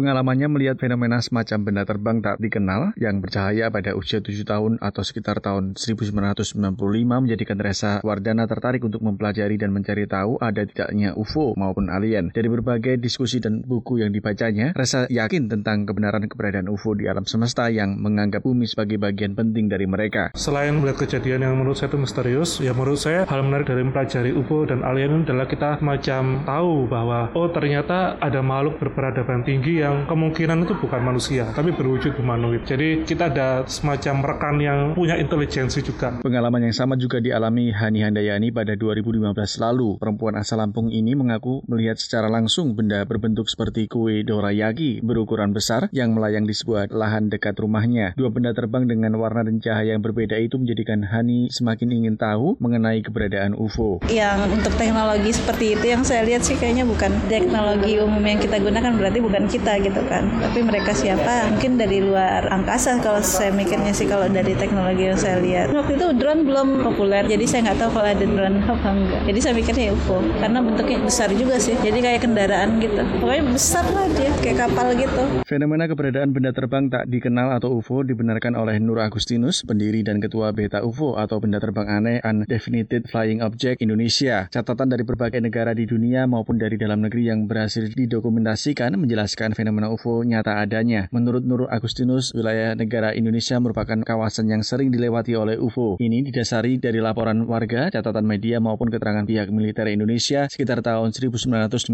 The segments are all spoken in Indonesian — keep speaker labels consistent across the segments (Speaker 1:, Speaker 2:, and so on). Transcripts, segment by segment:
Speaker 1: Pengalamannya melihat fenomena semacam benda terbang tak dikenal yang bercahaya pada usia 7 tahun atau sekitar tahun 1995 menjadikan Reza Wardana tertarik untuk mempelajari dan mencari tahu ada tidaknya UFO maupun alien. Dari berbagai diskusi dan buku yang dibacanya, Reza yakin tentang kebenaran keberadaan UFO di alam semesta yang menganggap bumi sebagai bagian penting dari mereka.
Speaker 2: Selain melihat kejadian yang menurut saya itu misterius, ya menurut saya hal menarik dari mempelajari UFO dan alien adalah kita macam tahu bahwa oh ternyata ada makhluk berperadaban tinggi yang kemungkinan itu bukan manusia, tapi berwujud humanoid. Jadi kita ada semacam rekan yang punya intelijensi juga.
Speaker 1: Pengalaman yang sama juga dialami Hani Handayani pada 2015 lalu. Perempuan asal Lampung ini mengaku melihat secara langsung benda berbentuk seperti kue dorayaki berukuran besar yang melayang di sebuah lahan dekat rumahnya. Dua benda terbang dengan warna dan cahaya yang berbeda itu menjadikan Hani semakin ingin tahu mengenai keberadaan UFO.
Speaker 3: Yang untuk teknologi seperti itu yang saya lihat sih kayaknya bukan teknologi umum yang kita gunakan berarti bukan kita gitu kan. Tapi mereka siapa? Mungkin dari luar angkasa kalau saya mikirnya sih kalau dari teknologi yang saya lihat. Waktu itu drone belum populer jadi saya nggak tahu kalau ada drone apa enggak. Jadi saya mikirnya UFO karena bentuknya besar juga sih. Jadi kayak kendaraan gitu. Pokoknya besar lah dia kayak kapal gitu.
Speaker 1: Fenomena keberadaan benda terbang tak dikenal atau UFO dibenarkan oleh Nur Agustinus pendiri dan ketua Beta UFO atau benda terbang aneh Undefinited Flying Object Indonesia. Catatan dari berbagai negara di dunia maupun dari dalam negeri yang berhasil didokumentasikan menjelaskan fenomena UFO nyata adanya. Menurut Nur Agustinus, wilayah negara Indonesia merupakan kawasan yang sering dilewati oleh UFO. Ini didasari dari laporan warga, catatan media maupun keterangan pihak militer Indonesia sekitar tahun 1959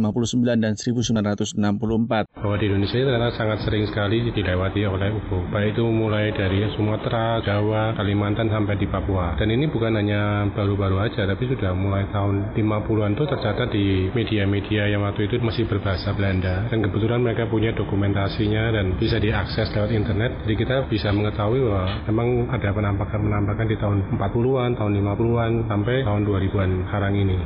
Speaker 1: dan 1964.
Speaker 4: Bahwa di Indonesia ternyata sangat sering sekali dilewati oleh UFO. Baik itu mulai dari Sumatera, Jawa, Kalimantan sampai di Papua. Dan ini bukan hanya baru-baru aja, tapi sudah mulai tahun 50-an itu tercatat di media-media yang waktu itu masih berbahasa Belanda. Dan kebetulan mereka punya dokumentasinya dan bisa diakses lewat internet. Jadi kita bisa mengetahui bahwa memang ada penampakan-penampakan di tahun 40-an, tahun 50-an, sampai tahun 2000-an sekarang ini.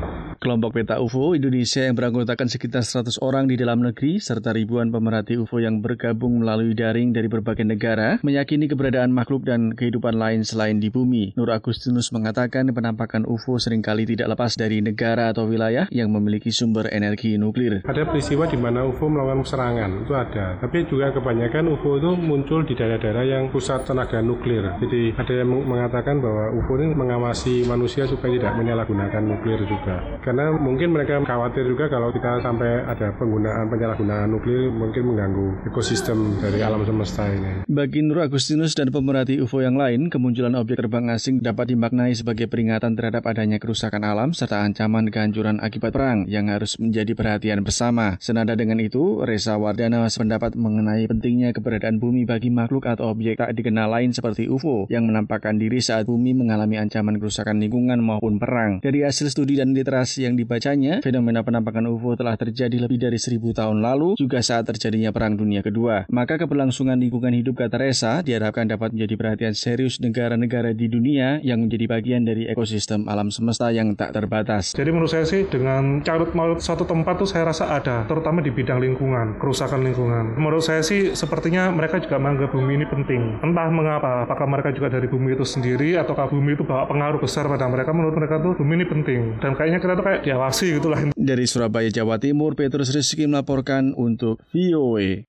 Speaker 1: Kelompok Peta UFO Indonesia yang beranggotakan sekitar 100 orang di dalam negeri serta ribuan pemerhati UFO yang bergabung melalui daring dari berbagai negara meyakini keberadaan makhluk dan kehidupan lain selain di bumi. Nur Agustinus mengatakan penampakan UFO sering kali tidak lepas dari negara atau wilayah yang memiliki sumber energi nuklir.
Speaker 4: Ada peristiwa di mana UFO melakukan serangan, itu ada. Tapi juga kebanyakan UFO itu muncul di daerah-daerah yang pusat tenaga nuklir. Jadi ada yang mengatakan bahwa UFO ini mengawasi manusia supaya tidak menyalahgunakan nuklir juga karena mungkin mereka khawatir juga kalau kita sampai ada penggunaan penyalahgunaan nuklir mungkin mengganggu ekosistem dari alam semesta ini.
Speaker 1: Bagi Nur Agustinus dan pemerhati UFO yang lain, kemunculan objek terbang asing dapat dimaknai sebagai peringatan terhadap adanya kerusakan alam serta ancaman kehancuran akibat perang yang harus menjadi perhatian bersama. Senada dengan itu, Reza Wardana sependapat mengenai pentingnya keberadaan bumi bagi makhluk atau objek tak dikenal lain seperti UFO yang menampakkan diri saat bumi mengalami ancaman kerusakan lingkungan maupun perang. Dari hasil studi dan literasi yang dibacanya, fenomena penampakan UFO telah terjadi lebih dari seribu tahun lalu, juga saat terjadinya Perang Dunia Kedua. Maka keberlangsungan lingkungan hidup kata Reza diharapkan dapat menjadi perhatian serius negara-negara di dunia yang menjadi bagian dari ekosistem alam semesta yang tak terbatas.
Speaker 2: Jadi menurut saya sih dengan carut maut satu tempat tuh saya rasa ada, terutama di bidang lingkungan, kerusakan lingkungan. Menurut saya sih sepertinya mereka juga menganggap bumi ini penting. Entah mengapa, apakah mereka juga dari bumi itu sendiri ataukah bumi itu bawa pengaruh besar pada mereka. Menurut mereka tuh bumi ini penting. Dan kayaknya kita tuh kayak diawasi gitu lah.
Speaker 1: Dari Surabaya, Jawa Timur, Petrus Rizky melaporkan untuk VOA.